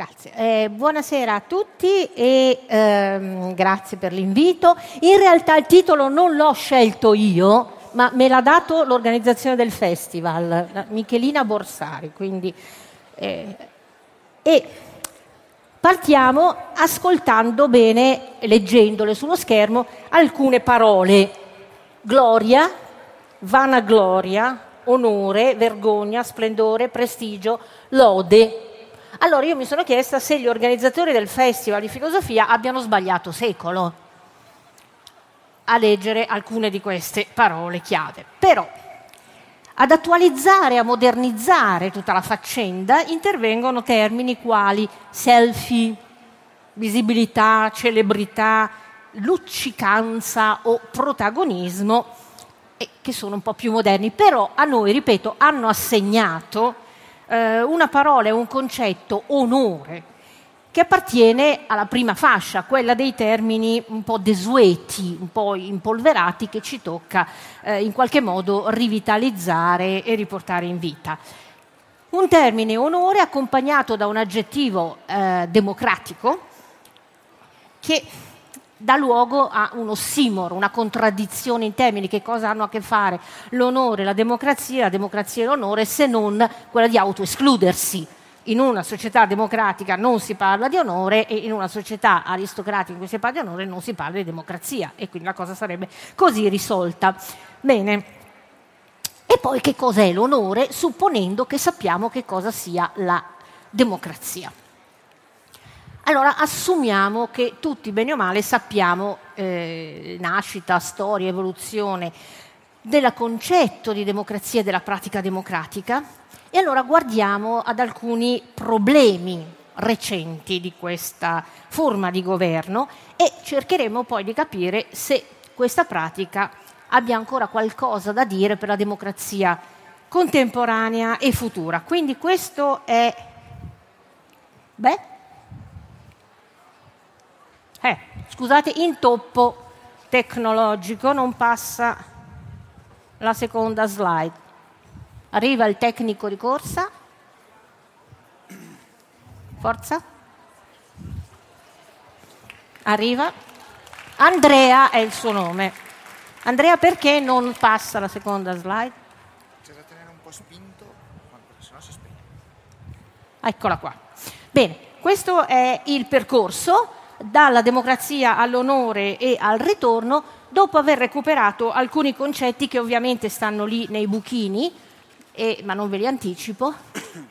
Grazie. Eh, buonasera a tutti e ehm, grazie per l'invito. In realtà il titolo non l'ho scelto io, ma me l'ha dato l'organizzazione del festival, Michelina Borsari. Quindi, eh, e partiamo ascoltando bene, leggendole sullo schermo, alcune parole. Gloria, vanagloria, onore, vergogna, splendore, prestigio, lode. Allora io mi sono chiesta se gli organizzatori del Festival di Filosofia abbiano sbagliato secolo a leggere alcune di queste parole chiave. Però ad attualizzare, a modernizzare tutta la faccenda intervengono termini quali selfie, visibilità, celebrità, luccicanza o protagonismo, che sono un po' più moderni, però a noi, ripeto, hanno assegnato eh, una parola e un concetto onore che appartiene alla prima fascia, quella dei termini un po' desueti, un po' impolverati, che ci tocca eh, in qualche modo rivitalizzare e riportare in vita. Un termine onore accompagnato da un aggettivo eh, democratico che dà luogo a un ossimoro, una contraddizione in termini, che cosa hanno a che fare l'onore, la democrazia, la democrazia e l'onore, se non quella di autoescludersi. In una società democratica non si parla di onore e in una società aristocratica in cui si parla di onore non si parla di democrazia e quindi la cosa sarebbe così risolta. Bene, e poi che cos'è l'onore, supponendo che sappiamo che cosa sia la democrazia. Allora assumiamo che tutti, bene o male, sappiamo eh, nascita, storia, evoluzione del concetto di democrazia e della pratica democratica e allora guardiamo ad alcuni problemi recenti di questa forma di governo e cercheremo poi di capire se questa pratica abbia ancora qualcosa da dire per la democrazia contemporanea e futura. Quindi questo è... Beh, eh, scusate, intoppo tecnologico, non passa la seconda slide. Arriva il tecnico di corsa. Forza. Arriva. Andrea è il suo nome. Andrea, perché non passa la seconda slide? C'è da tenere un po' spinto, se no si spegne. Eccola qua. Bene, questo è il percorso dalla democrazia all'onore e al ritorno, dopo aver recuperato alcuni concetti che ovviamente stanno lì nei buchini, e, ma non ve li anticipo,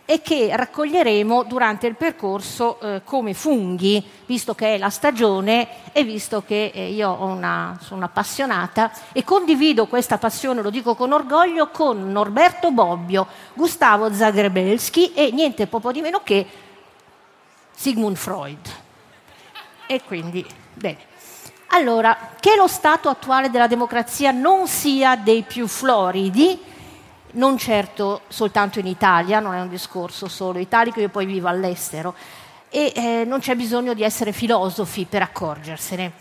e che raccoglieremo durante il percorso eh, come funghi, visto che è la stagione e visto che eh, io una, sono appassionata e condivido questa passione, lo dico con orgoglio, con Norberto Bobbio, Gustavo Zagrebelski e niente poco di meno che Sigmund Freud. E quindi, bene. Allora, che lo stato attuale della democrazia non sia dei più floridi, non certo soltanto in Italia, non è un discorso solo italico, io poi vivo all'estero, e eh, non c'è bisogno di essere filosofi per accorgersene,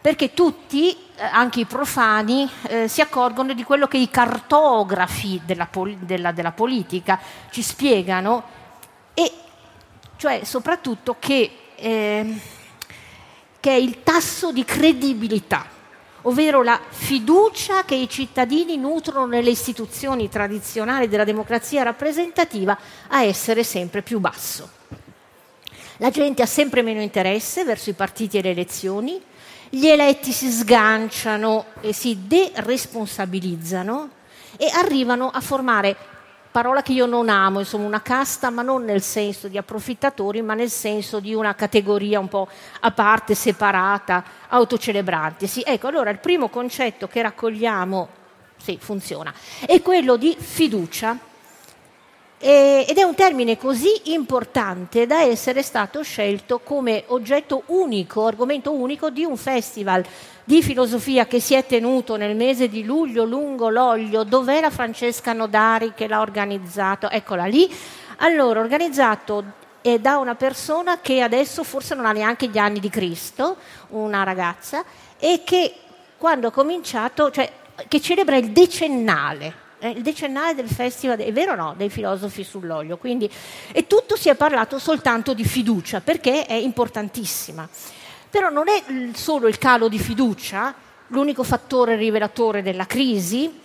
perché tutti, eh, anche i profani, eh, si accorgono di quello che i cartografi della, pol- della, della politica ci spiegano, e cioè soprattutto che eh, che è il tasso di credibilità, ovvero la fiducia che i cittadini nutrono nelle istituzioni tradizionali della democrazia rappresentativa a essere sempre più basso. La gente ha sempre meno interesse verso i partiti e le elezioni, gli eletti si sganciano e si deresponsabilizzano e arrivano a formare parola che io non amo, insomma una casta, ma non nel senso di approfittatori, ma nel senso di una categoria un po' a parte, separata, autocelebrante. Sì, ecco, allora il primo concetto che raccogliamo, sì, funziona, è quello di fiducia. Ed è un termine così importante da essere stato scelto come oggetto unico, argomento unico di un festival di filosofia che si è tenuto nel mese di luglio lungo l'olio, dov'è la Francesca Nodari che l'ha organizzato? Eccola lì. Allora, organizzato eh, da una persona che adesso forse non ha neanche gli anni di Cristo, una ragazza, e che quando ha cominciato, cioè che celebra il decennale eh, il decennale del festival, è vero o no, dei filosofi sull'olio, quindi, e tutto si è parlato soltanto di fiducia, perché è importantissima. Però non è solo il calo di fiducia l'unico fattore rivelatore della crisi,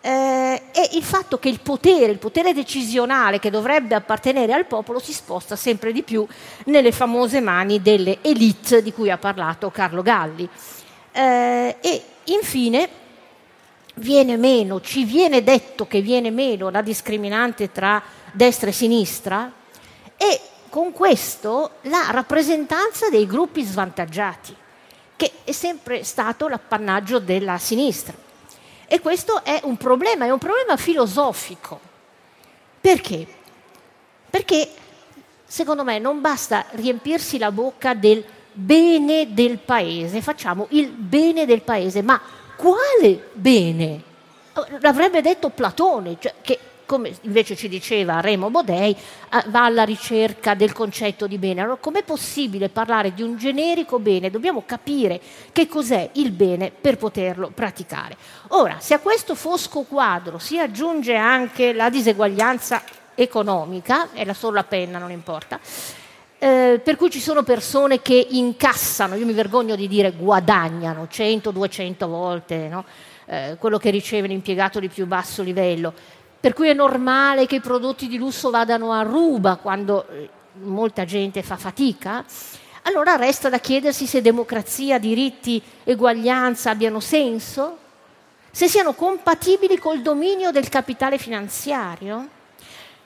eh, è il fatto che il potere, il potere decisionale che dovrebbe appartenere al popolo si sposta sempre di più nelle famose mani delle elite di cui ha parlato Carlo Galli. Eh, e infine viene meno, ci viene detto che viene meno la discriminante tra destra e sinistra e con questo la rappresentanza dei gruppi svantaggiati, che è sempre stato l'appannaggio della sinistra. E questo è un problema, è un problema filosofico. Perché? Perché secondo me non basta riempirsi la bocca del bene del paese, facciamo il bene del paese, ma quale bene? L'avrebbe detto Platone, cioè che come invece ci diceva Remo Bodei, eh, va alla ricerca del concetto di bene. Allora, com'è possibile parlare di un generico bene? Dobbiamo capire che cos'è il bene per poterlo praticare. Ora, se a questo fosco quadro si aggiunge anche la diseguaglianza economica, è la sola penna, non importa, eh, per cui ci sono persone che incassano, io mi vergogno di dire guadagnano 100-200 volte no? eh, quello che riceve l'impiegato di più basso livello, per cui è normale che i prodotti di lusso vadano a ruba quando eh, molta gente fa fatica, allora resta da chiedersi se democrazia, diritti, eguaglianza abbiano senso, se siano compatibili col dominio del capitale finanziario,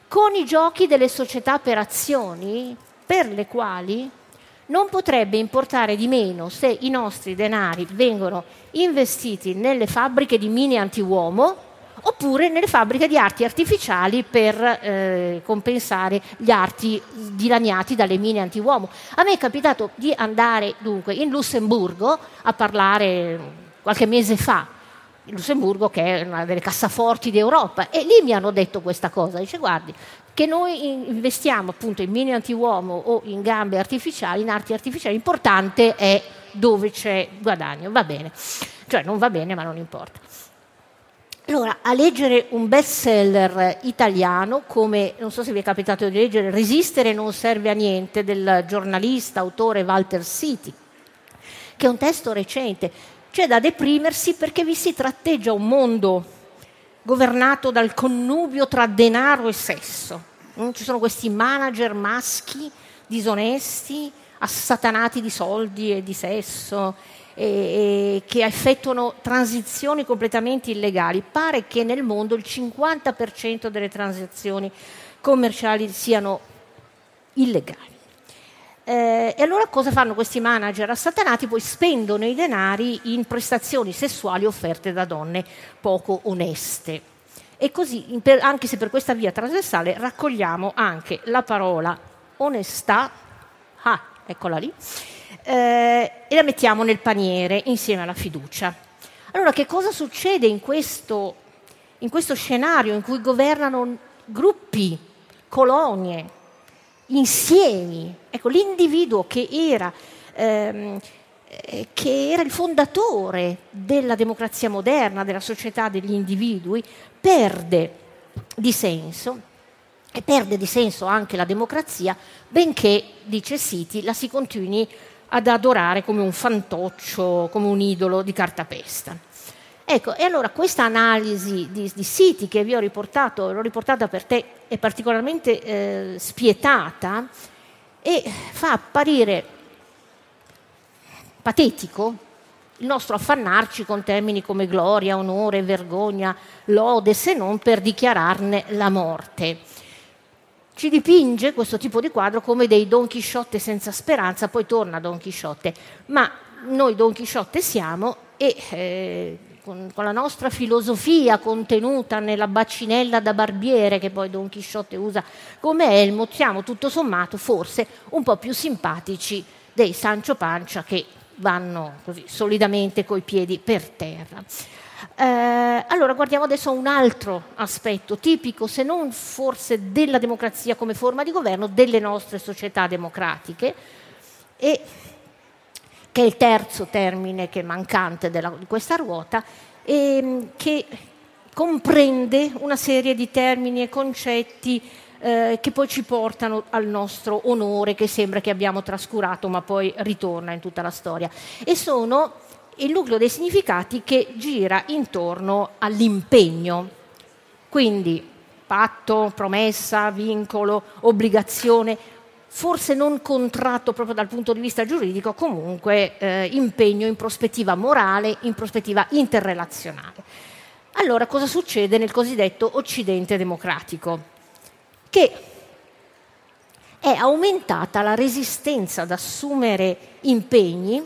con i giochi delle società per azioni, per le quali non potrebbe importare di meno se i nostri denari vengono investiti nelle fabbriche di mine antiuomo oppure nelle fabbriche di arti artificiali per eh, compensare gli arti dilaniati dalle mine antiuomo. A me è capitato di andare dunque in Lussemburgo a parlare qualche mese fa, in Lussemburgo che è una delle cassaforti d'Europa, e lì mi hanno detto questa cosa, dice guardi che noi investiamo appunto in mine antiuomo o in gambe artificiali, in arti artificiali, l'importante è dove c'è guadagno, va bene, cioè non va bene ma non importa. Allora, a leggere un bestseller italiano come, non so se vi è capitato di leggere, Resistere non serve a niente del giornalista, autore Walter City, che è un testo recente, c'è da deprimersi perché vi si tratteggia un mondo governato dal connubio tra denaro e sesso. Mm, ci sono questi manager maschi disonesti, assatanati di soldi e di sesso eh, che effettuano transizioni completamente illegali. Pare che nel mondo il 50% delle transazioni commerciali siano illegali. Eh, e allora cosa fanno questi manager assatanati? Poi spendono i denari in prestazioni sessuali offerte da donne poco oneste. E così, anche se per questa via trasversale, raccogliamo anche la parola onestà, ah, eccola lì, eh, e la mettiamo nel paniere insieme alla fiducia. Allora, che cosa succede in questo, in questo scenario in cui governano gruppi, colonie, insiemi? Ecco, l'individuo che era, ehm, eh, che era il fondatore della democrazia moderna, della società degli individui, perde di senso e perde di senso anche la democrazia, benché, dice Siti, la si continui ad adorare come un fantoccio, come un idolo di cartapesta. Ecco, e allora questa analisi di, di siti che vi ho riportato, l'ho riportata per te, è particolarmente eh, spietata e fa apparire patetico il nostro affannarci con termini come gloria, onore, vergogna, lode, se non per dichiararne la morte ci dipinge questo tipo di quadro come dei Don Chisciotte senza speranza, poi torna Don Chisciotte, ma noi Don Chisciotte siamo e eh, con, con, la nostra filosofia contenuta nella bacinella da barbiere che poi Don Chisciotte usa come elmo, siamo tutto sommato forse un po' più simpatici dei Sancio Pancia che vanno così solidamente coi piedi per terra. Eh, allora guardiamo adesso un altro aspetto tipico, se non forse della democrazia come forma di governo, delle nostre società democratiche, e, che è il terzo termine che è mancante della, di questa ruota, e, che comprende una serie di termini e concetti eh, che poi ci portano al nostro onore che sembra che abbiamo trascurato ma poi ritorna in tutta la storia. E sono il nucleo dei significati che gira intorno all'impegno. Quindi patto, promessa, vincolo, obbligazione, forse non contratto proprio dal punto di vista giuridico, comunque eh, impegno in prospettiva morale, in prospettiva interrelazionale. Allora cosa succede nel cosiddetto Occidente democratico? Che è aumentata la resistenza ad assumere impegni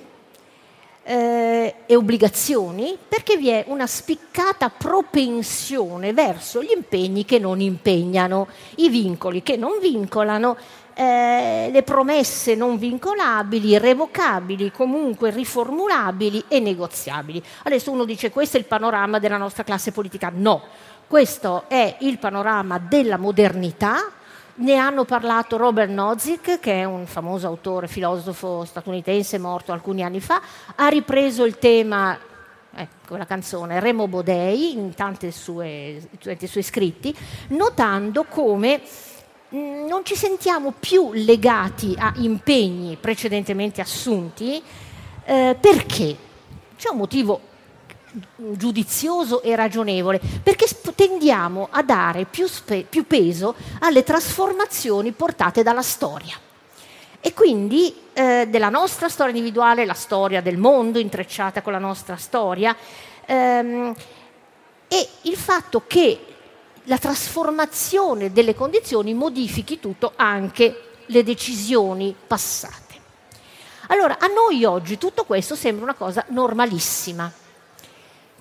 eh, e obbligazioni perché vi è una spiccata propensione verso gli impegni che non impegnano, i vincoli che non vincolano, eh, le promesse non vincolabili, irrevocabili, comunque riformulabili e negoziabili. Adesso uno dice questo è il panorama della nostra classe politica. No, questo è il panorama della modernità ne hanno parlato Robert Nozick, che è un famoso autore, filosofo statunitense morto alcuni anni fa, ha ripreso il tema, ecco la canzone, Remo Bodei in tanti suoi scritti, notando come mm, non ci sentiamo più legati a impegni precedentemente assunti, eh, perché? C'è un motivo giudizioso e ragionevole, perché tendiamo a dare più, spe- più peso alle trasformazioni portate dalla storia. E quindi eh, della nostra storia individuale, la storia del mondo intrecciata con la nostra storia, ehm, e il fatto che la trasformazione delle condizioni modifichi tutto, anche le decisioni passate. Allora, a noi oggi tutto questo sembra una cosa normalissima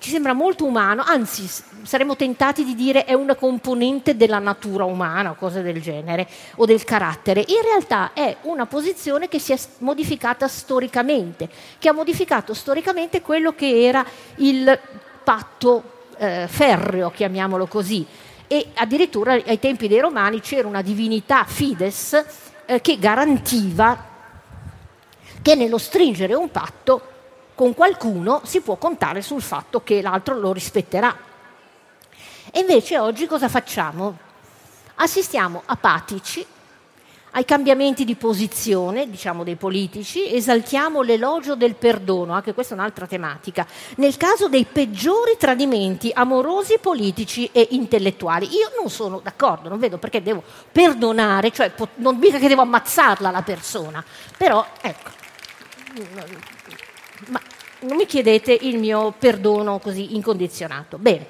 ci sembra molto umano, anzi saremmo tentati di dire è una componente della natura umana o cose del genere, o del carattere. In realtà è una posizione che si è modificata storicamente, che ha modificato storicamente quello che era il patto eh, ferreo, chiamiamolo così. E addirittura ai tempi dei romani c'era una divinità fides eh, che garantiva che nello stringere un patto con qualcuno si può contare sul fatto che l'altro lo rispetterà. E invece oggi cosa facciamo? Assistiamo apatici ai cambiamenti di posizione, diciamo, dei politici, esaltiamo l'elogio del perdono, anche questa è un'altra tematica, nel caso dei peggiori tradimenti amorosi, politici e intellettuali. Io non sono d'accordo, non vedo perché devo perdonare, cioè non mica che devo ammazzarla la persona, però ecco, ma non mi chiedete il mio perdono così incondizionato. Bene.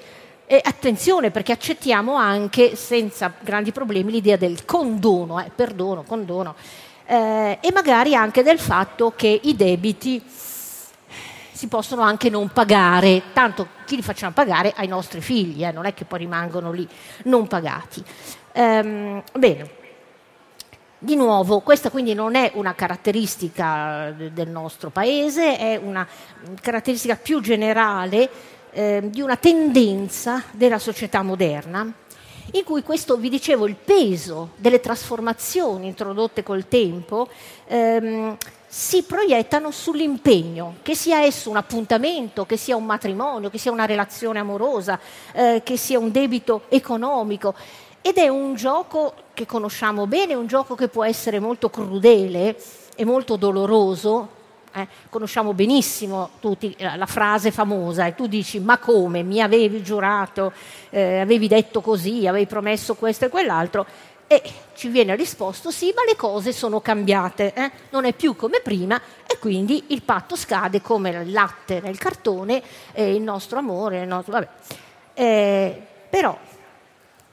E attenzione perché accettiamo anche senza grandi problemi l'idea del condono, eh, perdono, condono, eh, e magari anche del fatto che i debiti si possono anche non pagare, tanto chi li facciamo pagare ai nostri figli, eh, non è che poi rimangono lì non pagati. Ehm, bene, di nuovo, questa quindi non è una caratteristica del nostro paese, è una caratteristica più generale eh, di una tendenza della società moderna, in cui questo, vi dicevo, il peso delle trasformazioni introdotte col tempo ehm, si proiettano sull'impegno, che sia esso un appuntamento, che sia un matrimonio, che sia una relazione amorosa, eh, che sia un debito economico. Ed è un gioco che conosciamo bene, un gioco che può essere molto crudele e molto doloroso. Eh, conosciamo benissimo tutti la frase famosa e tu dici ma come mi avevi giurato, eh, avevi detto così, avevi promesso questo e quell'altro e ci viene risposto sì ma le cose sono cambiate, eh? non è più come prima e quindi il patto scade come il latte nel cartone, il nostro amore, il nostro. Eh, però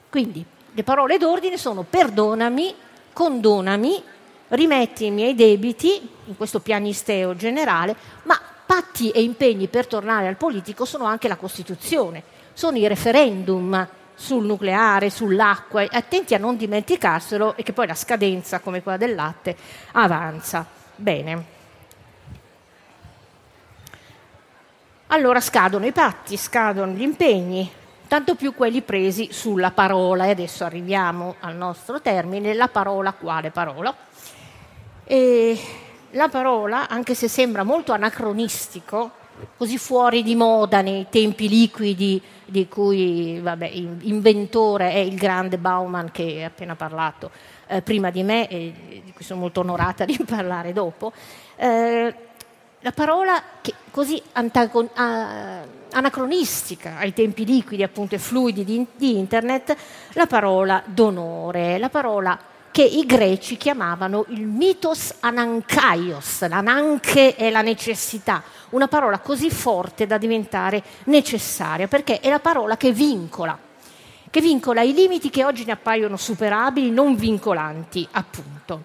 quindi le parole d'ordine sono perdonami, condonami, rimetti i miei debiti, in questo pianisteo generale, ma patti e impegni per tornare al politico sono anche la Costituzione, sono i referendum sul nucleare, sull'acqua, attenti a non dimenticarselo e che poi la scadenza, come quella del latte, avanza. Bene. Allora scadono i patti, scadono gli impegni, tanto più quelli presi sulla parola. E adesso arriviamo al nostro termine, la parola quale parola? E la parola, anche se sembra molto anacronistico, così fuori di moda nei tempi liquidi di cui vabbè, inventore è il grande Bauman che ha appena parlato eh, prima di me e di cui sono molto onorata di parlare dopo. Eh, la parola che così antagon- anacronistica ai tempi liquidi appunto e fluidi di, di internet, la parola d'onore, la parola che i greci chiamavano il mitos anankaios, l'ananche è la necessità, una parola così forte da diventare necessaria, perché è la parola che vincola, che vincola i limiti che oggi ne appaiono superabili, non vincolanti, appunto.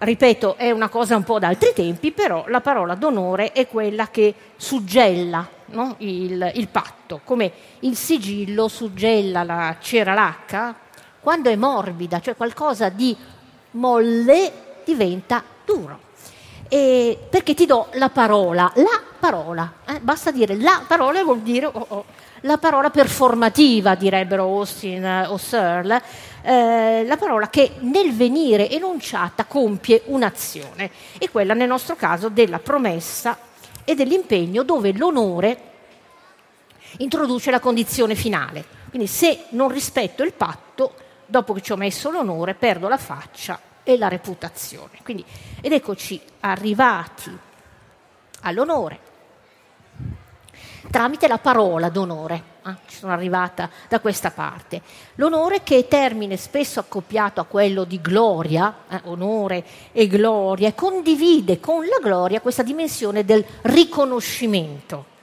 Ripeto, è una cosa un po' da altri tempi, però la parola d'onore è quella che suggella no? il, il patto, come il sigillo suggella la cera lacca, quando è morbida, cioè qualcosa di molle, diventa duro. E perché ti do la parola, la parola, eh? basta dire la parola vuol dire oh, oh, la parola performativa, direbbero Austin eh, o Searle, eh, la parola che nel venire enunciata compie un'azione, e quella nel nostro caso della promessa e dell'impegno dove l'onore introduce la condizione finale. Quindi se non rispetto il patto, dopo che ci ho messo l'onore, perdo la faccia e la reputazione. Quindi, ed eccoci arrivati all'onore tramite la parola d'onore. Ah, ci sono arrivata da questa parte. L'onore che è termine spesso accoppiato a quello di gloria, eh, onore e gloria, condivide con la gloria questa dimensione del riconoscimento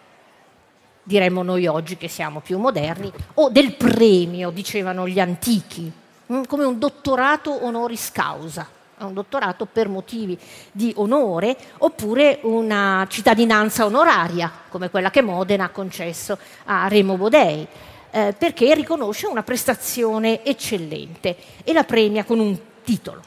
diremmo noi oggi che siamo più moderni, o del premio, dicevano gli antichi, mm, come un dottorato honoris causa, un dottorato per motivi di onore, oppure una cittadinanza onoraria, come quella che Modena ha concesso a Remo Bodei, eh, perché riconosce una prestazione eccellente e la premia con un titolo.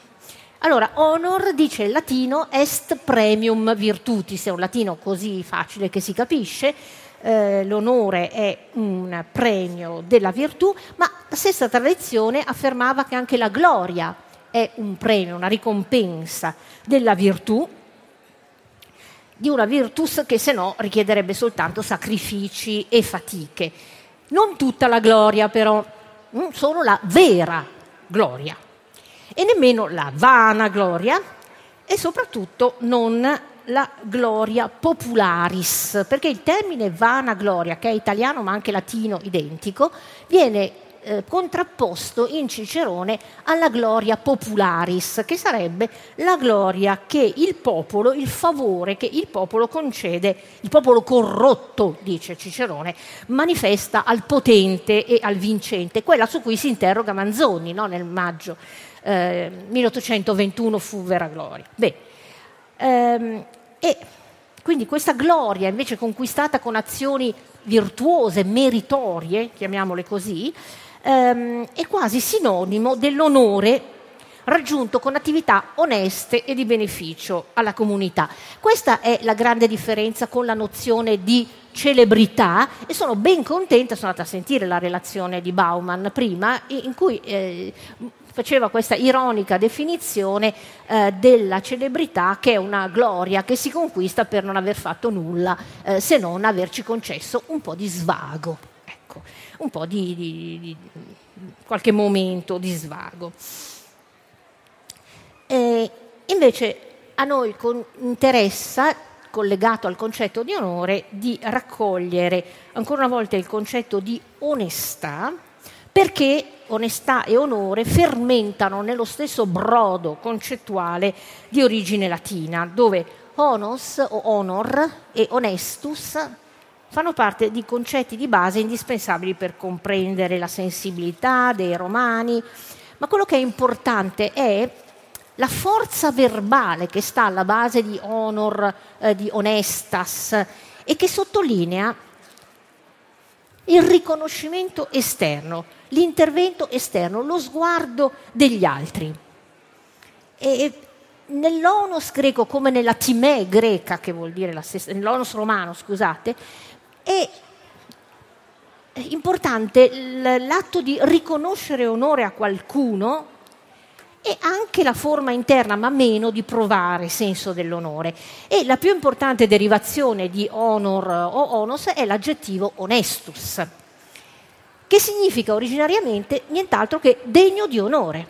Allora, honor dice il latino est premium virtutis, è un latino così facile che si capisce, eh, l'onore è un premio della virtù, ma la stessa tradizione affermava che anche la gloria è un premio, una ricompensa della virtù, di una virtus che se no richiederebbe soltanto sacrifici e fatiche. Non tutta la gloria però, mm, solo la vera gloria e nemmeno la vana gloria e soprattutto non la gloria popularis, perché il termine vana gloria, che è italiano ma anche latino identico, viene eh, contrapposto in Cicerone alla gloria popularis, che sarebbe la gloria che il popolo, il favore che il popolo concede, il popolo corrotto, dice Cicerone, manifesta al potente e al vincente, quella su cui si interroga Manzoni no? nel maggio eh, 1821 fu vera gloria. Beh, ehm, e quindi questa gloria invece conquistata con azioni virtuose, meritorie, chiamiamole così, ehm, è quasi sinonimo dell'onore raggiunto con attività oneste e di beneficio alla comunità. Questa è la grande differenza con la nozione di celebrità e sono ben contenta, sono andata a sentire la relazione di Bauman prima, in cui eh, faceva questa ironica definizione eh, della celebrità che è una gloria che si conquista per non aver fatto nulla eh, se non averci concesso un po' di svago, ecco, un po' di, di, di qualche momento di svago. E invece a noi interessa collegato al concetto di onore, di raccogliere ancora una volta il concetto di onestà, perché onestà e onore fermentano nello stesso brodo concettuale di origine latina, dove onos o honor e honestus fanno parte di concetti di base indispensabili per comprendere la sensibilità dei romani, ma quello che è importante è la forza verbale che sta alla base di honor, eh, di honestas e che sottolinea il riconoscimento esterno, l'intervento esterno, lo sguardo degli altri. E nell'onos greco, come nella timè greca, che vuol dire la stessa, nell'onos romano, scusate, è importante l'atto di riconoscere onore a qualcuno e anche la forma interna, ma meno, di provare senso dell'onore. E la più importante derivazione di honor o onos è l'aggettivo honestus, che significa originariamente nient'altro che degno di onore,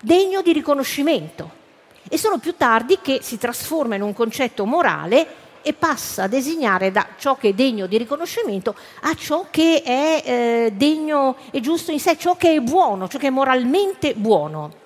degno di riconoscimento. E solo più tardi che si trasforma in un concetto morale e passa a designare da ciò che è degno di riconoscimento a ciò che è eh, degno e giusto in sé, ciò che è buono, ciò che è moralmente buono.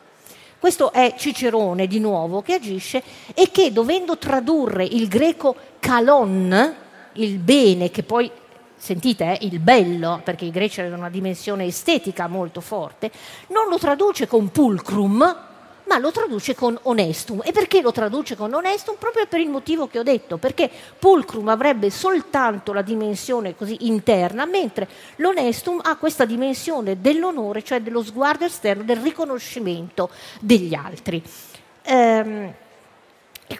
Questo è Cicerone di nuovo che agisce e che dovendo tradurre il greco kalon, il bene, che poi sentite, è il bello, perché i greci avevano una dimensione estetica molto forte, non lo traduce con pulcrum, ma lo traduce con onestum. E perché lo traduce con onestum? Proprio per il motivo che ho detto, perché pulcrum avrebbe soltanto la dimensione così interna, mentre l'onestum ha questa dimensione dell'onore, cioè dello sguardo esterno, del riconoscimento degli altri. Ehm,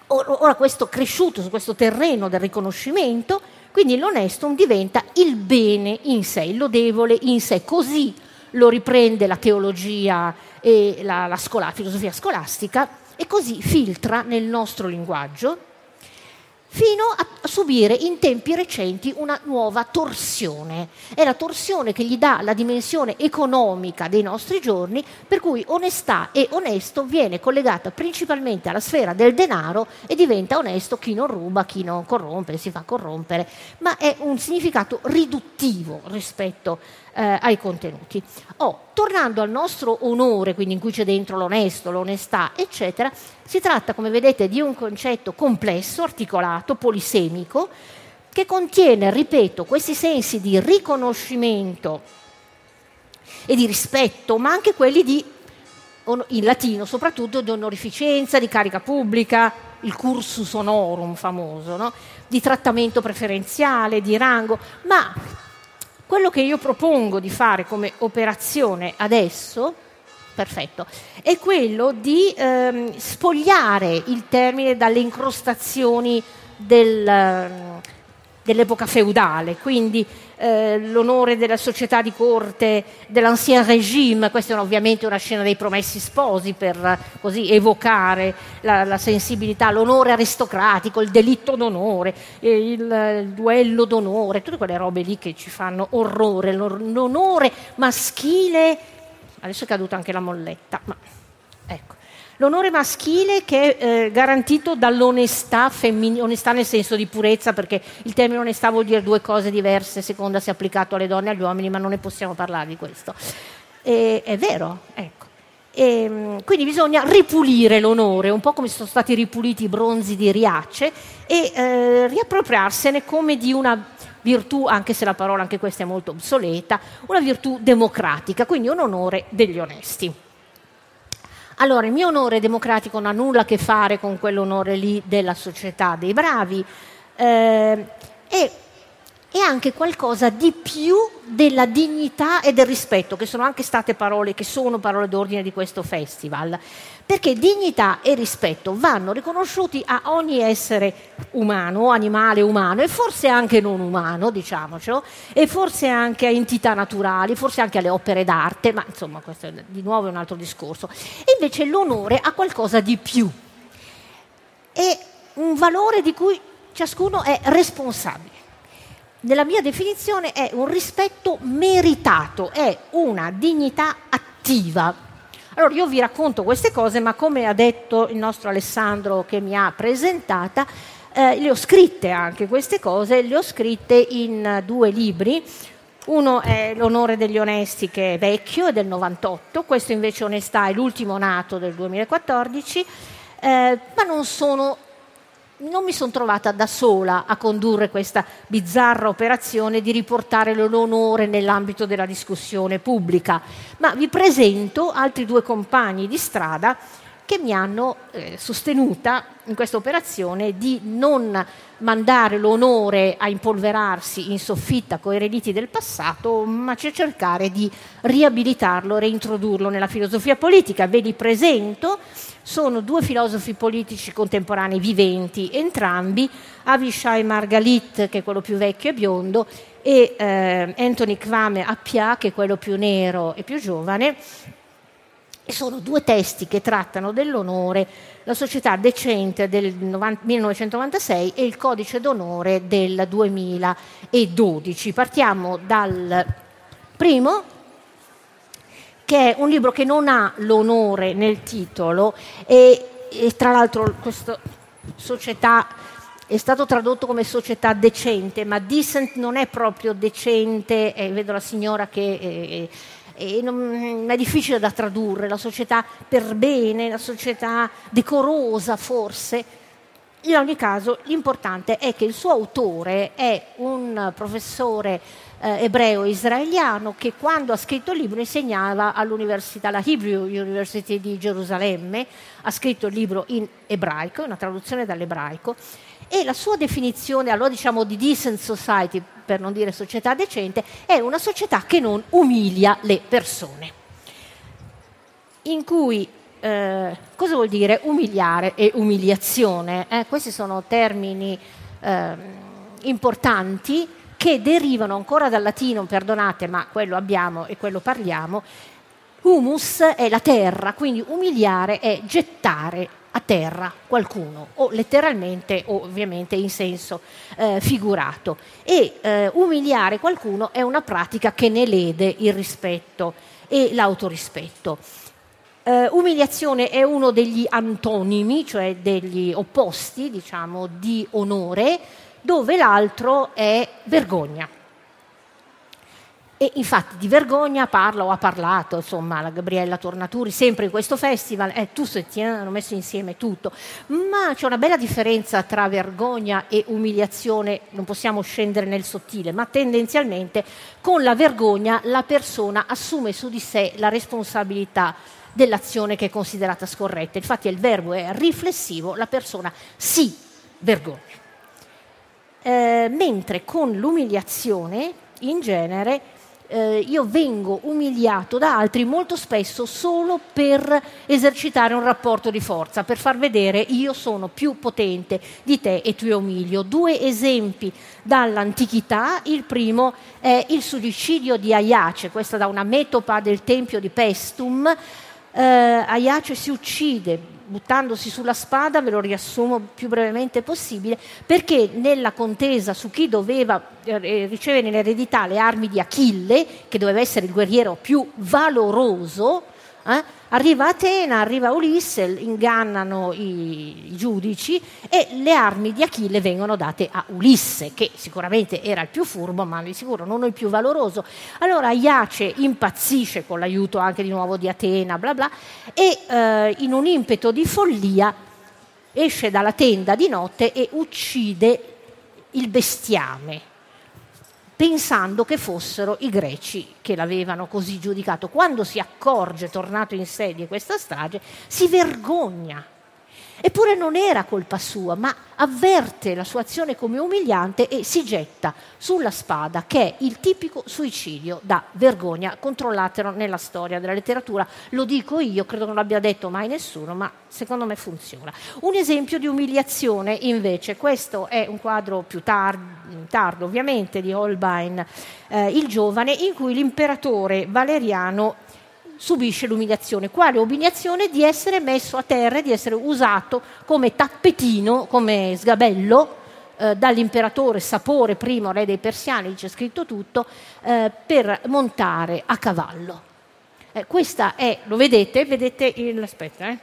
ora questo cresciuto su questo terreno del riconoscimento, quindi l'onestum diventa il bene in sé, il lodevole in sé, così lo riprende la teologia e la, la scola, filosofia scolastica e così filtra nel nostro linguaggio fino a subire in tempi recenti una nuova torsione. È la torsione che gli dà la dimensione economica dei nostri giorni, per cui onestà e onesto viene collegata principalmente alla sfera del denaro e diventa onesto chi non ruba, chi non corrompe, si fa corrompere, ma è un significato riduttivo rispetto eh, ai contenuti. Oh, tornando al nostro onore, quindi in cui c'è dentro l'onesto, l'onestà, eccetera, si tratta, come vedete, di un concetto complesso, articolato, polisemico, che contiene, ripeto, questi sensi di riconoscimento e di rispetto, ma anche quelli di, in latino soprattutto, di onorificenza, di carica pubblica, il cursus honorum famoso, no? di trattamento preferenziale, di rango, ma quello che io propongo di fare come operazione adesso, perfetto, è quello di ehm, spogliare il termine dalle incrostazioni del, ehm, dell'epoca feudale, quindi eh, l'onore della società di corte dell'ancien regime, questa è ovviamente una scena dei promessi sposi per così evocare la, la sensibilità, l'onore aristocratico, il delitto d'onore, eh, il, il, duello d'onore, tutte quelle robe lì che ci fanno orrore, l'onore maschile, adesso è caduta anche la molletta, ma ecco L'onore maschile che è eh, garantito dall'onestà femminile, onestà nel senso di purezza, perché il termine onestà vuol dire due cose diverse, seconda se applicato alle donne e agli uomini, ma non ne possiamo parlare di questo. E, è vero, ecco. E, ehm, quindi bisogna ripulire l'onore, un po' come sono stati ripuliti i bronzi di Riace, e eh, riappropriarsene come di una virtù, anche se la parola anche questa è molto obsoleta, una virtù democratica, quindi un onore degli onesti. Allora, il mio onore democratico non ha nulla a che fare con quell'onore lì della società dei bravi eh, e è anche qualcosa di più della dignità e del rispetto, che sono anche state parole, che sono parole d'ordine di questo festival, perché dignità e rispetto vanno riconosciuti a ogni essere umano, animale umano e forse anche non umano, diciamocelo, e forse anche a entità naturali, forse anche alle opere d'arte, ma insomma questo è, di nuovo un altro discorso. E invece l'onore ha qualcosa di più, è un valore di cui ciascuno è responsabile nella mia definizione è un rispetto meritato, è una dignità attiva. Allora io vi racconto queste cose, ma come ha detto il nostro Alessandro che mi ha presentata, eh, le ho scritte anche queste cose, le ho scritte in due libri. Uno è L'onore degli onesti che è vecchio, è del 98, questo invece Onestà è l'ultimo nato del 2014, eh, ma non sono non mi sono trovata da sola a condurre questa bizzarra operazione di riportare l'onore nell'ambito della discussione pubblica, ma vi presento altri due compagni di strada che mi hanno eh, sostenuta in questa operazione di non mandare l'onore a impolverarsi in soffitta con i rediti del passato, ma cercare di riabilitarlo, reintrodurlo nella filosofia politica. Ve li presento sono due filosofi politici contemporanei viventi, entrambi, Avishai Margalit, che è quello più vecchio e biondo, e eh, Anthony Kwame Appia, che è quello più nero e più giovane, E sono due testi che trattano dell'onore, la società decente del 1996 e il codice d'onore del 2012. Partiamo dal primo, che è un libro che non ha l'onore nel titolo e, e tra l'altro questa società è stato tradotto come società decente, ma decent non è proprio decente, eh, vedo la signora che eh, e non, è difficile da tradurre, la società per bene, la società decorosa forse. In ogni caso l'importante è che il suo autore è un professore eh, ebreo israeliano che quando ha scritto il libro insegnava all'università, la Hebrew University di Gerusalemme, ha scritto il libro in ebraico, una traduzione dall'ebraico, e la sua definizione, allora diciamo di decent society, per non dire società decente, è una società che non umilia le persone. In cui eh, cosa vuol dire umiliare e umiliazione? Eh, questi sono termini eh, importanti che derivano ancora dal latino, perdonate, ma quello abbiamo e quello parliamo. Humus è la terra, quindi umiliare è gettare a terra qualcuno, o letteralmente o ovviamente in senso eh, figurato. E eh, umiliare qualcuno è una pratica che ne lede il rispetto e l'autorispetto. Uh, umiliazione è uno degli antonimi, cioè degli opposti, diciamo, di onore, dove l'altro è vergogna. E infatti di vergogna parla o ha parlato, insomma, la Gabriella Tornaturi, sempre in questo festival, eh, tu se ti hanno messo insieme tutto, ma c'è una bella differenza tra vergogna e umiliazione, non possiamo scendere nel sottile, ma tendenzialmente con la vergogna la persona assume su di sé la responsabilità dell'azione che è considerata scorretta. Infatti il verbo è riflessivo, la persona si vergogna. Eh, mentre con l'umiliazione, in genere, eh, io vengo umiliato da altri molto spesso solo per esercitare un rapporto di forza, per far vedere io sono più potente di te e ti umilio. Due esempi dall'antichità, il primo è il suicidio di Aiace, questa da una metopa del tempio di Pestum. Eh, Aiace si uccide buttandosi sulla spada, ve lo riassumo più brevemente possibile, perché nella contesa su chi doveva eh, ricevere in eredità le armi di Achille, che doveva essere il guerriero più valoroso, eh? Arriva Atena, arriva Ulisse, ingannano i, giudici e le armi di Achille vengono date a Ulisse, che sicuramente era il più furbo, ma di sicuro non il più valoroso. Allora Iace impazzisce con l'aiuto anche di nuovo di Atena, bla bla, e eh, in un impeto di follia esce dalla tenda di notte e uccide il bestiame pensando che fossero i greci che l'avevano così giudicato. Quando si accorge, tornato in sé di questa strage, si vergogna Eppure non era colpa sua, ma avverte la sua azione come umiliante e si getta sulla spada, che è il tipico suicidio da vergogna. Controllatelo nella storia della letteratura, lo dico io, credo non l'abbia detto mai nessuno, ma secondo me funziona. Un esempio di umiliazione, invece, questo è un quadro più tar- tardo, ovviamente, di Holbein, eh, il giovane, in cui l'imperatore Valeriano subisce l'umiliazione. Quale umiliazione? Di essere messo a terra, di essere usato come tappetino, come sgabello eh, dall'imperatore Sapore, primo re dei persiani, c'è scritto tutto, eh, per montare a cavallo. Eh, questa è, lo vedete? Vedete il, aspetta, eh?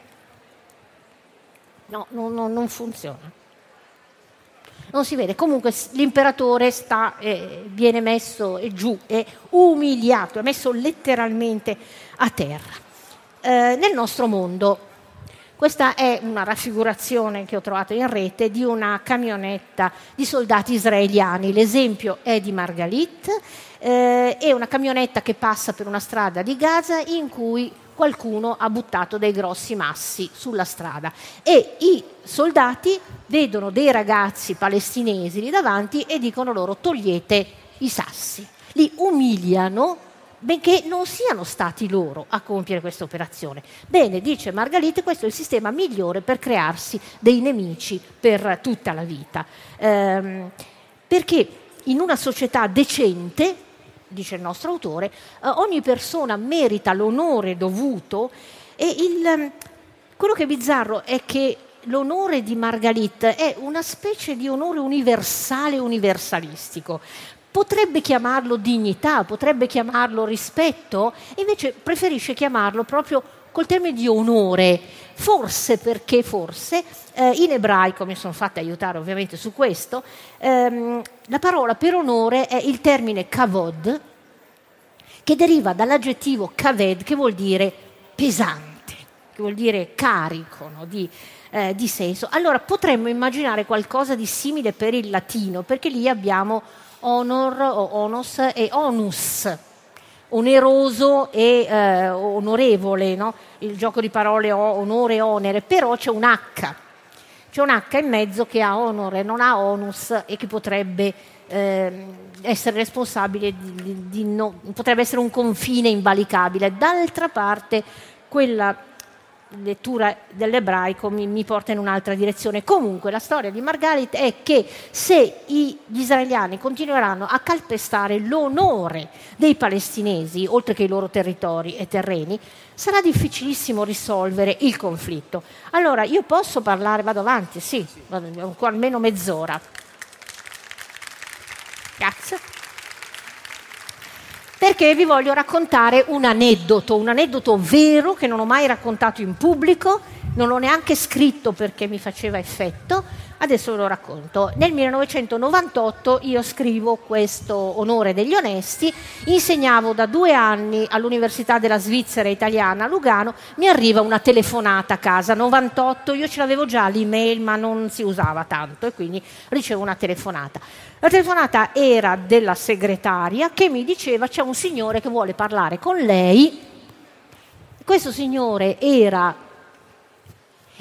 No, no, no, non funziona non si vede. Comunque l'imperatore sta, eh, viene messo giù, è umiliato, è messo letteralmente a terra. Eh, nel nostro mondo, questa è una raffigurazione che ho trovato in rete di una camionetta di soldati israeliani. L'esempio è di Margalit, eh, è una camionetta che passa per una strada di Gaza in cui qualcuno ha buttato dei grossi massi sulla strada e i soldati vedono dei ragazzi palestinesi lì davanti e dicono loro togliete i sassi. Li umiliano benché non siano stati loro a compiere questa operazione. Bene, dice Margalite, questo è il sistema migliore per crearsi dei nemici per tutta la vita. Ehm, perché in una società decente dice il nostro autore, eh, ogni persona merita l'onore dovuto E il, quello che è bizzarro è che l'onore di Margalit è una specie di onore universale, universalistico. Potrebbe chiamarlo dignità, potrebbe chiamarlo rispetto, invece preferisce chiamarlo proprio col termine di onore, forse perché forse eh, in ebraico, mi sono fatta aiutare ovviamente su questo, ehm, la parola per onore è il termine kavod, che deriva dall'aggettivo kaved, che vuol dire pesante, che vuol dire carico no? di, eh, di senso. Allora potremmo immaginare qualcosa di simile per il latino, perché lì abbiamo honor o onos e onus, oneroso e eh, onorevole, no? il gioco di parole onore e onere, però c'è un H, c'è un H in mezzo che ha onore, non ha onus e che potrebbe eh, essere responsabile di, di, di no, potrebbe essere un confine invalicabile. D'altra parte, quella lettura dell'ebraico mi, mi, porta in un'altra direzione. Comunque la storia di Margarit è che se gli israeliani continueranno a calpestare l'onore dei palestinesi, oltre che i loro territori e terreni, sarà difficilissimo risolvere il conflitto. Allora io posso parlare, vado avanti, sì, vado, almeno mezz'ora. Grazie perché vi voglio raccontare un aneddoto, un aneddoto vero che non ho mai raccontato in pubblico, non l'ho neanche scritto perché mi faceva effetto, adesso ve lo racconto. Nel 1998 io scrivo questo onore degli onesti, insegnavo da due anni all'Università della Svizzera Italiana a Lugano, mi arriva una telefonata a casa, 98, io ce l'avevo già l'email ma non si usava tanto e quindi ricevo una telefonata. La telefonata era della segretaria che mi diceva c'è un signore che vuole parlare con lei. Questo signore era,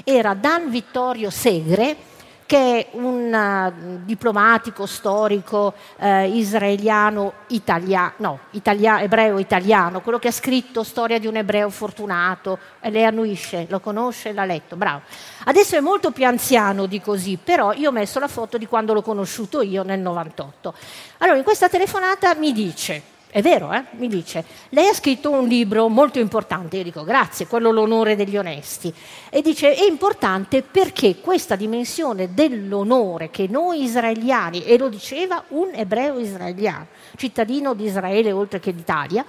era Dan Vittorio Segre, che un uh, diplomatico storico uh, israeliano italiano, no, italia, ebreo italiano, quello che ha scritto Storia di un ebreo fortunato, le annuisce, lo conosce, l'ha letto, bravo. Adesso è molto più anziano di così, però io ho messo la foto di quando l'ho conosciuto io nel 98. Allora, in questa telefonata mi dice è vero, eh? mi dice, lei ha scritto un libro molto importante, io dico grazie, quello l'onore degli onesti, e dice è importante perché questa dimensione dell'onore che noi israeliani, e lo diceva un ebreo israeliano, cittadino di Israele oltre che d'Italia,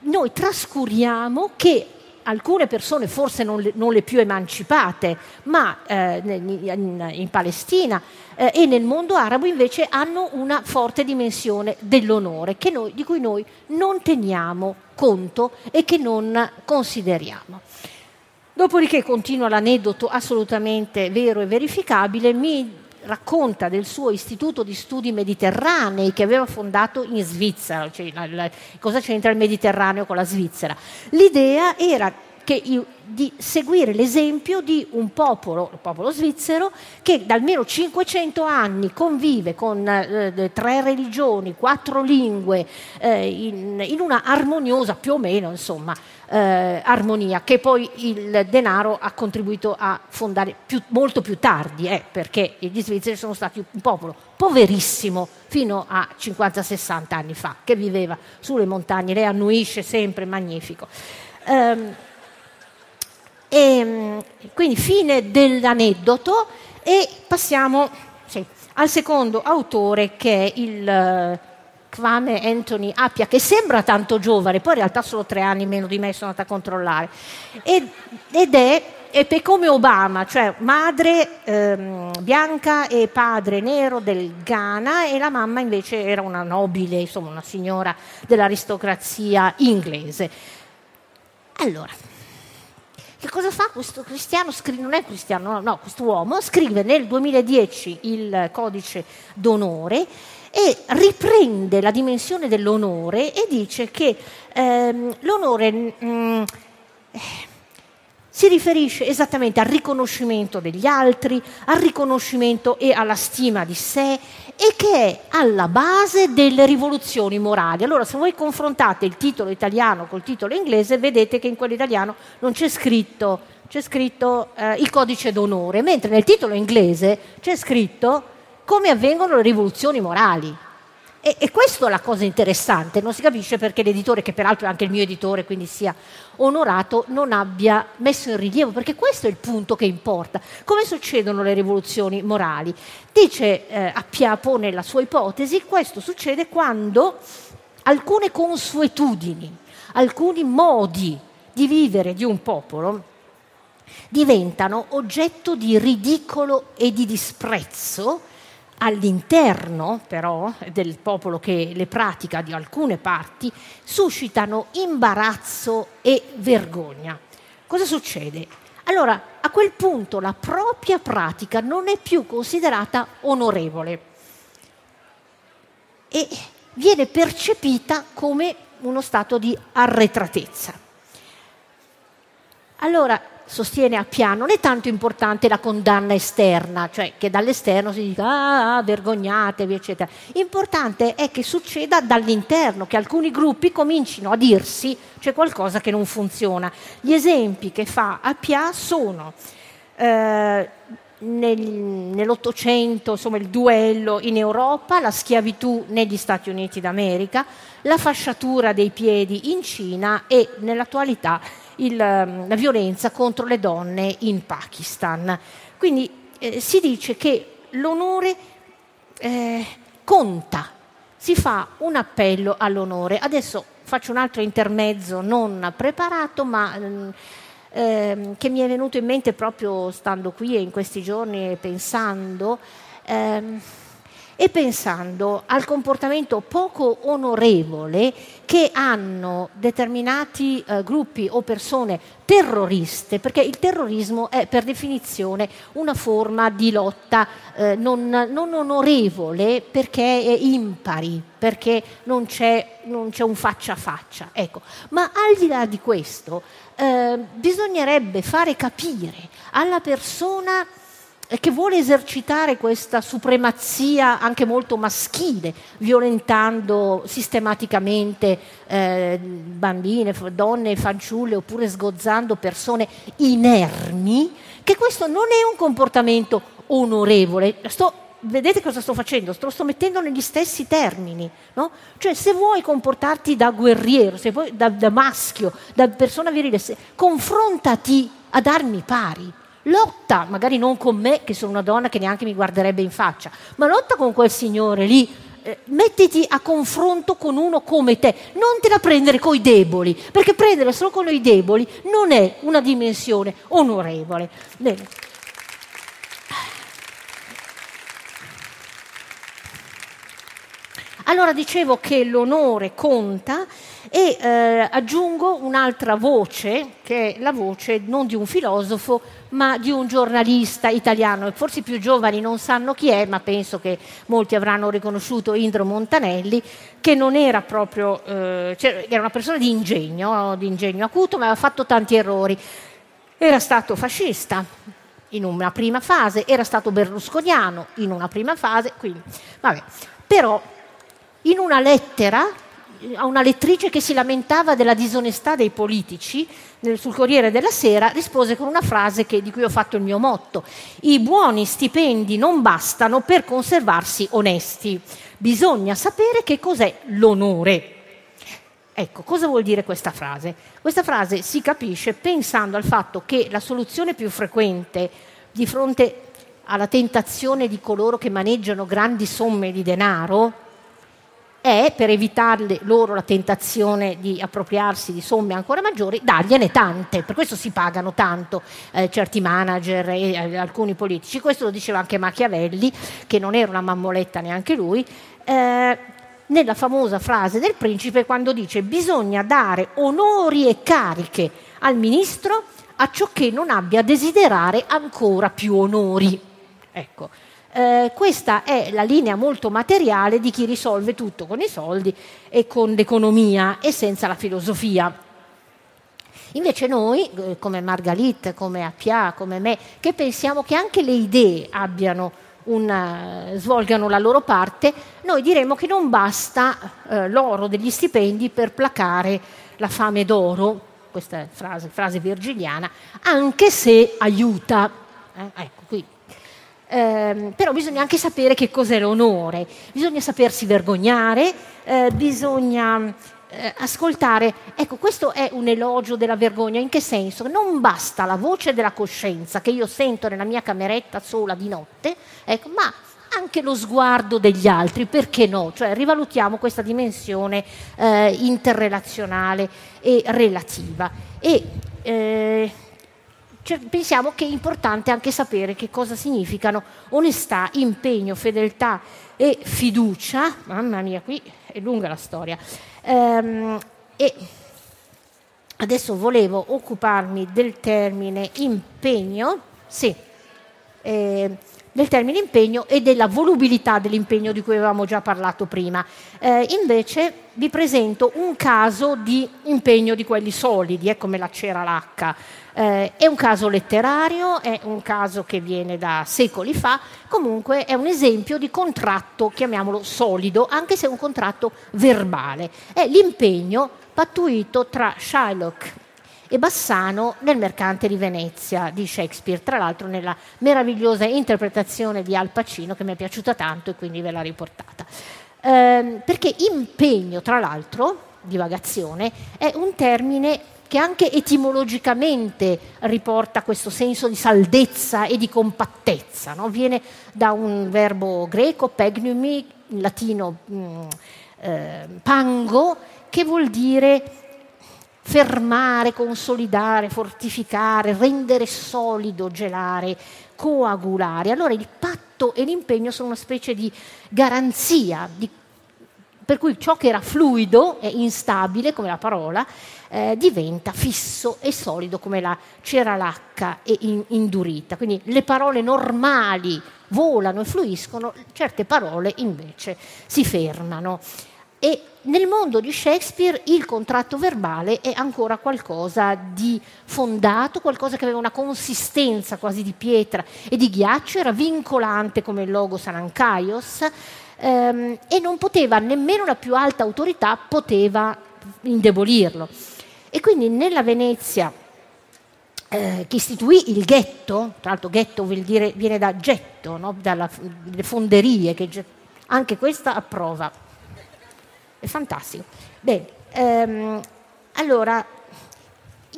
noi trascuriamo che alcune persone, forse non le, non le più emancipate, ma eh, in, in, Palestina eh, e nel mondo arabo invece hanno una forte dimensione dell'onore noi, di cui noi non teniamo conto e che non consideriamo. Dopodiché continua l'aneddoto assolutamente vero e verificabile, mi racconta del suo istituto di studi mediterranei che aveva fondato in Svizzera, cioè, cosa c'entra il Mediterraneo con la Svizzera? L'idea era che, di seguire l'esempio di un popolo, il popolo svizzero, che da almeno 500 anni convive con eh, tre religioni, quattro lingue, eh, in, in, una armoniosa, più o meno, insomma, eh, armonia, che poi il denaro ha contribuito a fondare più, molto più tardi, eh, perché gli svizzeri sono stati un popolo poverissimo fino a 50-60 anni fa, che viveva sulle montagne, lei annuisce sempre, magnifico. Um, e, ehm, quindi fine dell'aneddoto e passiamo sì, al secondo autore che è il Kwame Anthony Appia, che sembra tanto giovane, poi in realtà solo tre anni meno di me sono andata a controllare. Ed, ed è, è come Obama, cioè madre ehm, bianca e padre nero del Ghana e la mamma invece era una nobile, insomma una signora dell'aristocrazia inglese. Allora, che cosa fa questo cristiano? Non è cristiano, no, no, quest'uomo scrive nel 2010 il codice d'onore e riprende la dimensione dell'onore e dice che ehm, l'onore mh, mm, si riferisce esattamente al riconoscimento degli altri, al riconoscimento e alla stima di sé e che è alla base delle rivoluzioni morali. Allora, se voi confrontate il titolo italiano col titolo inglese, vedete che in quello italiano non c'è scritto, c'è scritto eh, il codice d'onore, mentre nel titolo inglese c'è scritto come avvengono le rivoluzioni morali. E, e questa è la cosa interessante, non si capisce perché l'editore, che peraltro è anche il mio editore, quindi sia onorato, non abbia messo in rilievo, perché questo è il punto che importa. Come succedono le rivoluzioni morali? Dice eh, Appia pone la sua ipotesi, questo succede quando alcune consuetudini, alcuni modi di vivere di un popolo diventano oggetto di ridicolo e di disprezzo all'interno però del popolo che le pratica di alcune parti suscitano imbarazzo e vergogna. Cosa succede? Allora, a quel punto la propria pratica non è più considerata onorevole e viene percepita come uno stato di arretratezza. Allora, sostiene a piano, non è tanto importante la condanna esterna, cioè che dall'esterno si dica ah, ah, vergognatevi, eccetera. Importante è che succeda dall'interno, che alcuni gruppi comincino a dirsi c'è qualcosa che non funziona. Gli esempi che fa Appia sono eh, nel, nell'Ottocento, insomma, il duello in Europa, la schiavitù negli Stati Uniti d'America, la fasciatura dei piedi in Cina e nell'attualità il, ehm, la violenza contro le donne in Pakistan. Quindi eh, si dice che l'onore eh, conta, si fa un appello all'onore. Adesso faccio un altro intermezzo non preparato, ma eh, che mi è venuto in mente proprio stando qui e in questi giorni pensando. Ehm, e pensando al comportamento poco onorevole che hanno determinati eh, gruppi o persone terroriste, perché il terrorismo è per definizione una forma di lotta eh, non, non, onorevole perché è impari, perché non c'è, non c'è, un faccia a faccia. Ecco. Ma al di là di questo, eh, bisognerebbe fare capire alla persona che vuole esercitare questa supremazia anche molto maschile, violentando sistematicamente eh, bambine, donne, fanciulle oppure sgozzando persone inermi, che questo non è un comportamento onorevole. Sto, vedete cosa sto facendo? Lo sto mettendo negli stessi termini. No? Cioè, se vuoi comportarti da guerriero, se vuoi da, da maschio, da persona virile, se, confrontati ad armi pari Lotta, magari non con me, che sono una donna che neanche mi guarderebbe in faccia, ma lotta con quel signore lì. Eh, mettiti a confronto con uno come te, non te la prendere con i deboli, perché prendere solo con i deboli non è una dimensione onorevole. Bene. Allora dicevo che l'onore conta e eh, aggiungo un'altra voce, che è la voce non di un filosofo, ma di un giornalista italiano. Forse i più giovani non sanno chi è, ma penso che molti avranno riconosciuto Indro Montanelli, che non era proprio, eh, cioè, era una persona di ingegno, di ingegno acuto, ma aveva fatto tanti errori. Era stato fascista, in una prima fase, era stato berlusconiano in una prima fase, quindi, vabbè. Però in una lettera a una lettrice che si lamentava della disonestà dei politici sul Corriere della Sera, rispose con una frase che, di cui ho fatto il mio motto. I buoni stipendi non bastano per conservarsi onesti. Bisogna sapere che cos'è l'onore. Ecco, cosa vuol dire questa frase? Questa frase si capisce pensando al fatto che la soluzione più frequente di fronte alla tentazione di coloro che maneggiano grandi somme di denaro è, per evitare loro la tentazione di appropriarsi di somme ancora maggiori, dargliene tante. Per questo si pagano tanto eh, certi manager e eh, alcuni politici. Questo lo diceva anche Machiavelli, che non era una mammoletta neanche lui. Eh, nella famosa frase del principe quando dice bisogna dare onori e cariche al ministro a ciò che non abbia a desiderare ancora più onori. Ecco, eh, questa è la linea molto materiale di chi risolve tutto con i soldi e con l'economia e senza la filosofia. Invece noi, eh, come Margalit, come Appia, come me, che pensiamo che anche le idee abbiano una, svolgano la loro parte, noi diremo che non basta eh, l'oro degli stipendi per placare la fame d'oro, questa è frase, frase virgiliana, anche se aiuta. Eh, ecco, qui Eh, però bisogna anche sapere che cos'è l'onore, bisogna sapersi vergognare, eh, bisogna eh, ascoltare. Ecco, questo è un elogio della vergogna. In che senso? Non basta la voce della coscienza che io sento nella mia cameretta sola di notte, ecco, ma anche lo sguardo degli altri, perché no? Cioè rivalutiamo questa dimensione eh, interrelazionale e relativa. E eh, pensiamo che è importante anche sapere che cosa significano onestà, impegno, fedeltà e fiducia. Mamma mia, qui è lunga la storia. Ehm, e adesso volevo occuparmi del termine impegno. Sì. Eh, del termine impegno e della volubilità dell'impegno di cui avevamo già parlato prima. Eh, invece vi presento un caso di impegno di quelli solidi, è come la cera lacca. Eh, è un caso letterario, è un caso che viene da secoli fa, comunque è un esempio di contratto, chiamiamolo solido, anche se è un contratto verbale. È l'impegno pattuito tra Shylock e Bassano nel Mercante di Venezia di Shakespeare, tra l'altro nella meravigliosa interpretazione di Al Pacino che mi è piaciuta tanto e quindi ve l'ho riportata. Eh, perché impegno, tra l'altro, divagazione, è un termine che anche etimologicamente riporta questo senso di saldezza e di compattezza. No? Viene da un verbo greco, pegnumi, in latino mh, mm, eh, pango, che vuol dire fermare, consolidare, fortificare, rendere solido, gelare, coagulare. Allora il patto e l'impegno sono una specie di garanzia, di, per cui ciò che era fluido e instabile, come la parola, eh, diventa fisso e solido come la cera lacca e in, indurita. Quindi le parole normali volano e fluiscono, certe parole invece si fermano. E nel mondo di Shakespeare il contratto verbale è ancora qualcosa di fondato, qualcosa che aveva una consistenza quasi di pietra e di ghiaccio, era vincolante come il logo Sanankaios ehm, e non poteva, nemmeno la più alta autorità poteva indebolirlo. E quindi nella Venezia eh, che istituì il ghetto, tra l'altro ghetto dire, viene da getto, no? dalle fonderie, che anche questa approva è fantastico. Bene, ehm, allora,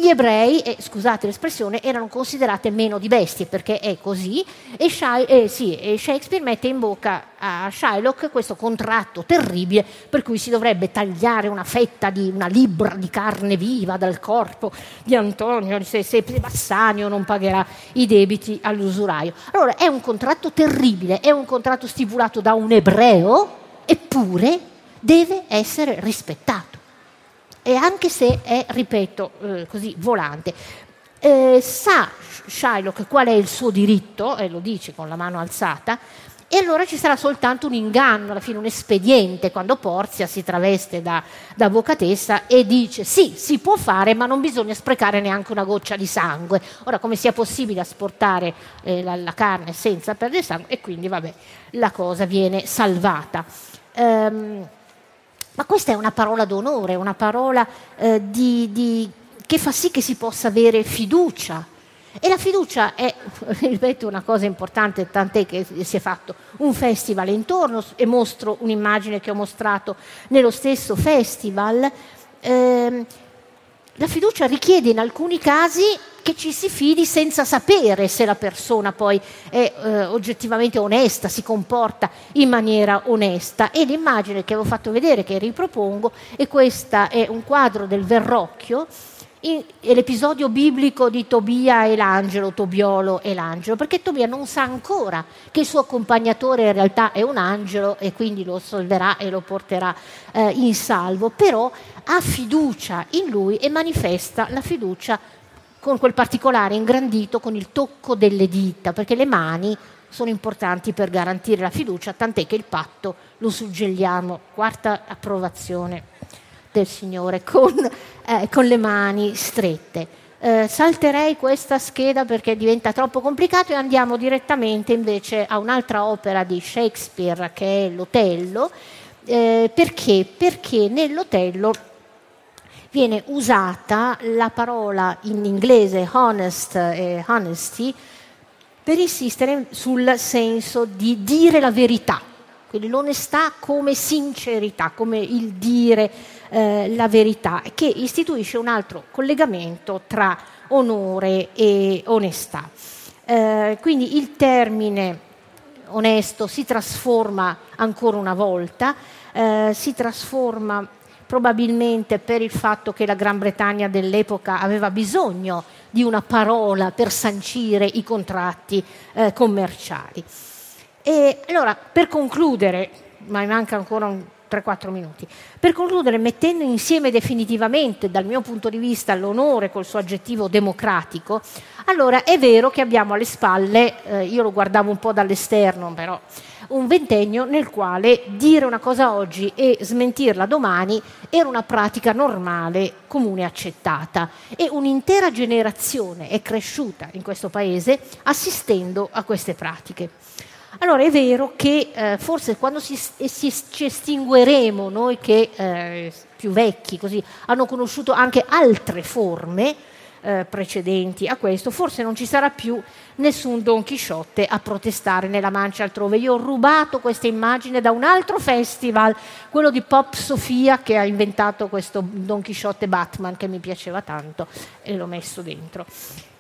gli ebrei, eh, scusate l'espressione, erano considerate meno di bestie perché è così e, Shy, eh, sì, e Shakespeare mette in bocca a Shylock questo contratto terribile per cui si dovrebbe tagliare una fetta di una libra di carne viva dal corpo di Antonio se, se Bassanio non pagherà i debiti all'usuraio. Allora è un contratto terribile, è un contratto stipulato da un ebreo, eppure deve essere rispettato. E anche se è, ripeto, eh, così volante. Eh, sa Shylock qual è il suo diritto, e lo dice con la mano alzata, e allora ci sarà soltanto un inganno, alla fine un espediente, quando Porzia si traveste da, da, avvocatessa e dice sì, si può fare, ma non bisogna sprecare neanche una goccia di sangue. Ora, come sia possibile asportare eh, la, la, carne senza perdere sangue? E quindi, vabbè, la cosa viene salvata. Um, ma questa è una parola d'onore, una parola eh, di, di, che fa sì che si possa avere fiducia. E la fiducia è, ripeto, una cosa importante, tant'è che si è fatto un festival intorno e mostro un'immagine che ho mostrato nello stesso festival. Eh, la fiducia richiede in alcuni casi che ci si fidi senza sapere se la persona poi è eh, oggettivamente onesta, si comporta in maniera onesta. E l'immagine che avevo fatto vedere, che ripropongo, e questo è un quadro del Verrocchio, l'episodio biblico di Tobia e l'angelo, Tobiolo e l'angelo, perché Tobia non sa ancora che il suo accompagnatore in realtà è un angelo e quindi lo salverà e lo porterà eh, in salvo, però ha fiducia in lui e manifesta la fiducia con quel particolare ingrandito con il tocco delle dita, perché le mani sono importanti per garantire la fiducia, tant'è che il patto lo suggelliamo, quarta approvazione del Signore, con, eh, con le mani strette. Eh, salterei questa scheda perché diventa troppo complicato e andiamo direttamente invece a un'altra opera di Shakespeare che è l'Otello. Eh, perché? Perché nell'Otello viene usata la parola in inglese honest e honesty per insistere sul senso di dire la verità, quindi l'onestà come sincerità, come il dire eh, la verità, che istituisce un altro collegamento tra onore e onestà. Eh, quindi il termine onesto si trasforma ancora una volta, eh, si trasforma probabilmente per il fatto che la Gran Bretagna dell'epoca aveva bisogno di una parola per sancire i contratti eh, commerciali. E allora, per concludere, ma mi manca ancora un 3-4 minuti, per concludere, mettendo insieme definitivamente, dal mio punto di vista, l'onore col suo aggettivo democratico, allora è vero che abbiamo alle spalle, eh, io lo guardavo un po' dall'esterno, però un ventennio nel quale dire una cosa oggi e smentirla domani era una pratica normale, comune accettata e un'intera generazione è cresciuta in questo paese assistendo a queste pratiche. Allora è vero che eh, forse quando si, si, ci estingueremo, noi che eh, più vecchi così, hanno conosciuto anche altre forme, eh, precedenti a questo, forse non ci sarà più nessun Don Chisciotte a protestare nella mancia altrove. Io ho rubato questa immagine da un altro festival, quello di Pop Sofia, che ha inventato questo Don Chisciotte Batman che mi piaceva tanto e l'ho messo dentro.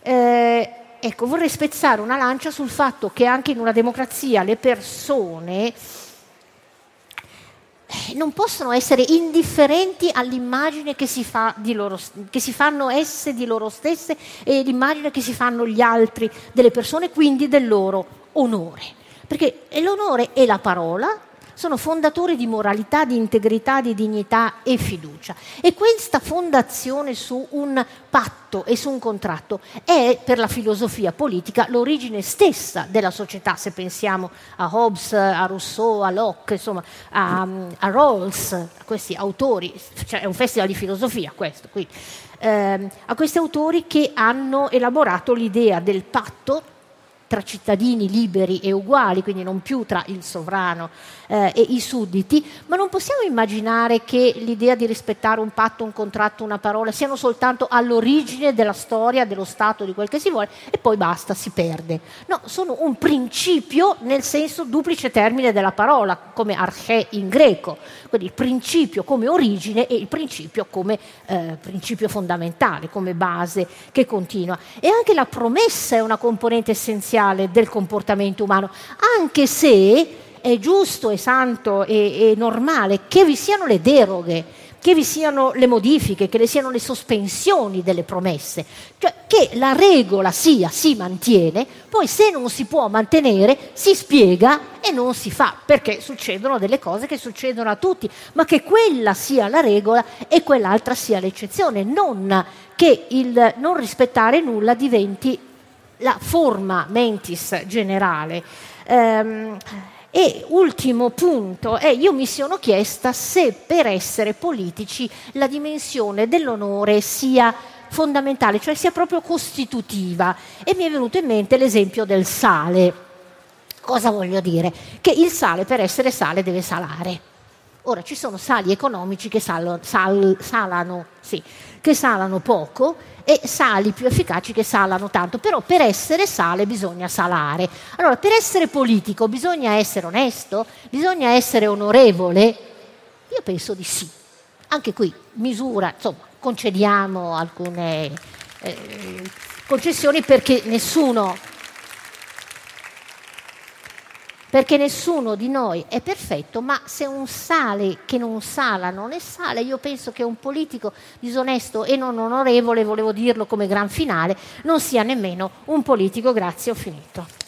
Eh, ecco, vorrei spezzare una lancia sul fatto che anche in una democrazia le persone non possono essere indifferenti all'immagine che si, fa loro, che si fanno esse di loro stesse e l'immagine che si fanno gli altri delle persone, quindi del loro onore. Perché l'onore è la parola, sono fondatori di moralità, di integrità, di dignità e fiducia. E questa fondazione su un patto e su un contratto è per la filosofia politica l'origine stessa della società, se pensiamo a Hobbes, a Rousseau, a Locke, insomma, a, a Rawls, a questi autori, cioè è un festival di filosofia questo, quindi, eh, a questi autori che hanno elaborato l'idea del patto tra cittadini liberi e uguali, quindi non più tra il sovrano eh, e i sudditi, ma non possiamo immaginare che l'idea di rispettare un patto, un contratto, una parola siano soltanto all'origine della storia, dello Stato, di quel che si vuole, e poi basta, si perde. No, sono un principio nel senso duplice termine della parola, come arché in greco, quindi il principio come origine e il principio come eh, principio fondamentale, come base che continua. E anche la promessa è una componente essenziale del comportamento umano, anche se è giusto, è santo e normale che vi siano le deroghe, che vi siano le modifiche, che vi siano le sospensioni delle promesse, cioè che la regola sia, si mantiene, poi se non si può mantenere si spiega e non si fa, perché succedono delle cose che succedono a tutti, ma che quella sia la regola e quell'altra sia l'eccezione, non che il non rispettare nulla diventi la forma mentis generale. Um, e ultimo punto, è, io mi sono chiesta se per essere politici la dimensione dell'onore sia fondamentale, cioè sia proprio costitutiva. E mi è venuto in mente l'esempio del sale. Cosa voglio dire? Che il sale per essere sale deve salare. Ora ci sono sali economici che salano, sal, salano, sì, che salano poco e sali più efficaci che salano tanto, però per essere sale bisogna salare. Allora, per essere politico bisogna essere onesto, bisogna essere onorevole? Io penso di sì. Anche qui, misura, insomma, concediamo alcune eh, concessioni perché nessuno perché nessuno di noi è perfetto, ma se un sale che non sala non è sale, io penso che un politico disonesto e non onorevole, volevo dirlo come gran finale, non sia nemmeno un politico. Grazie, ho finito.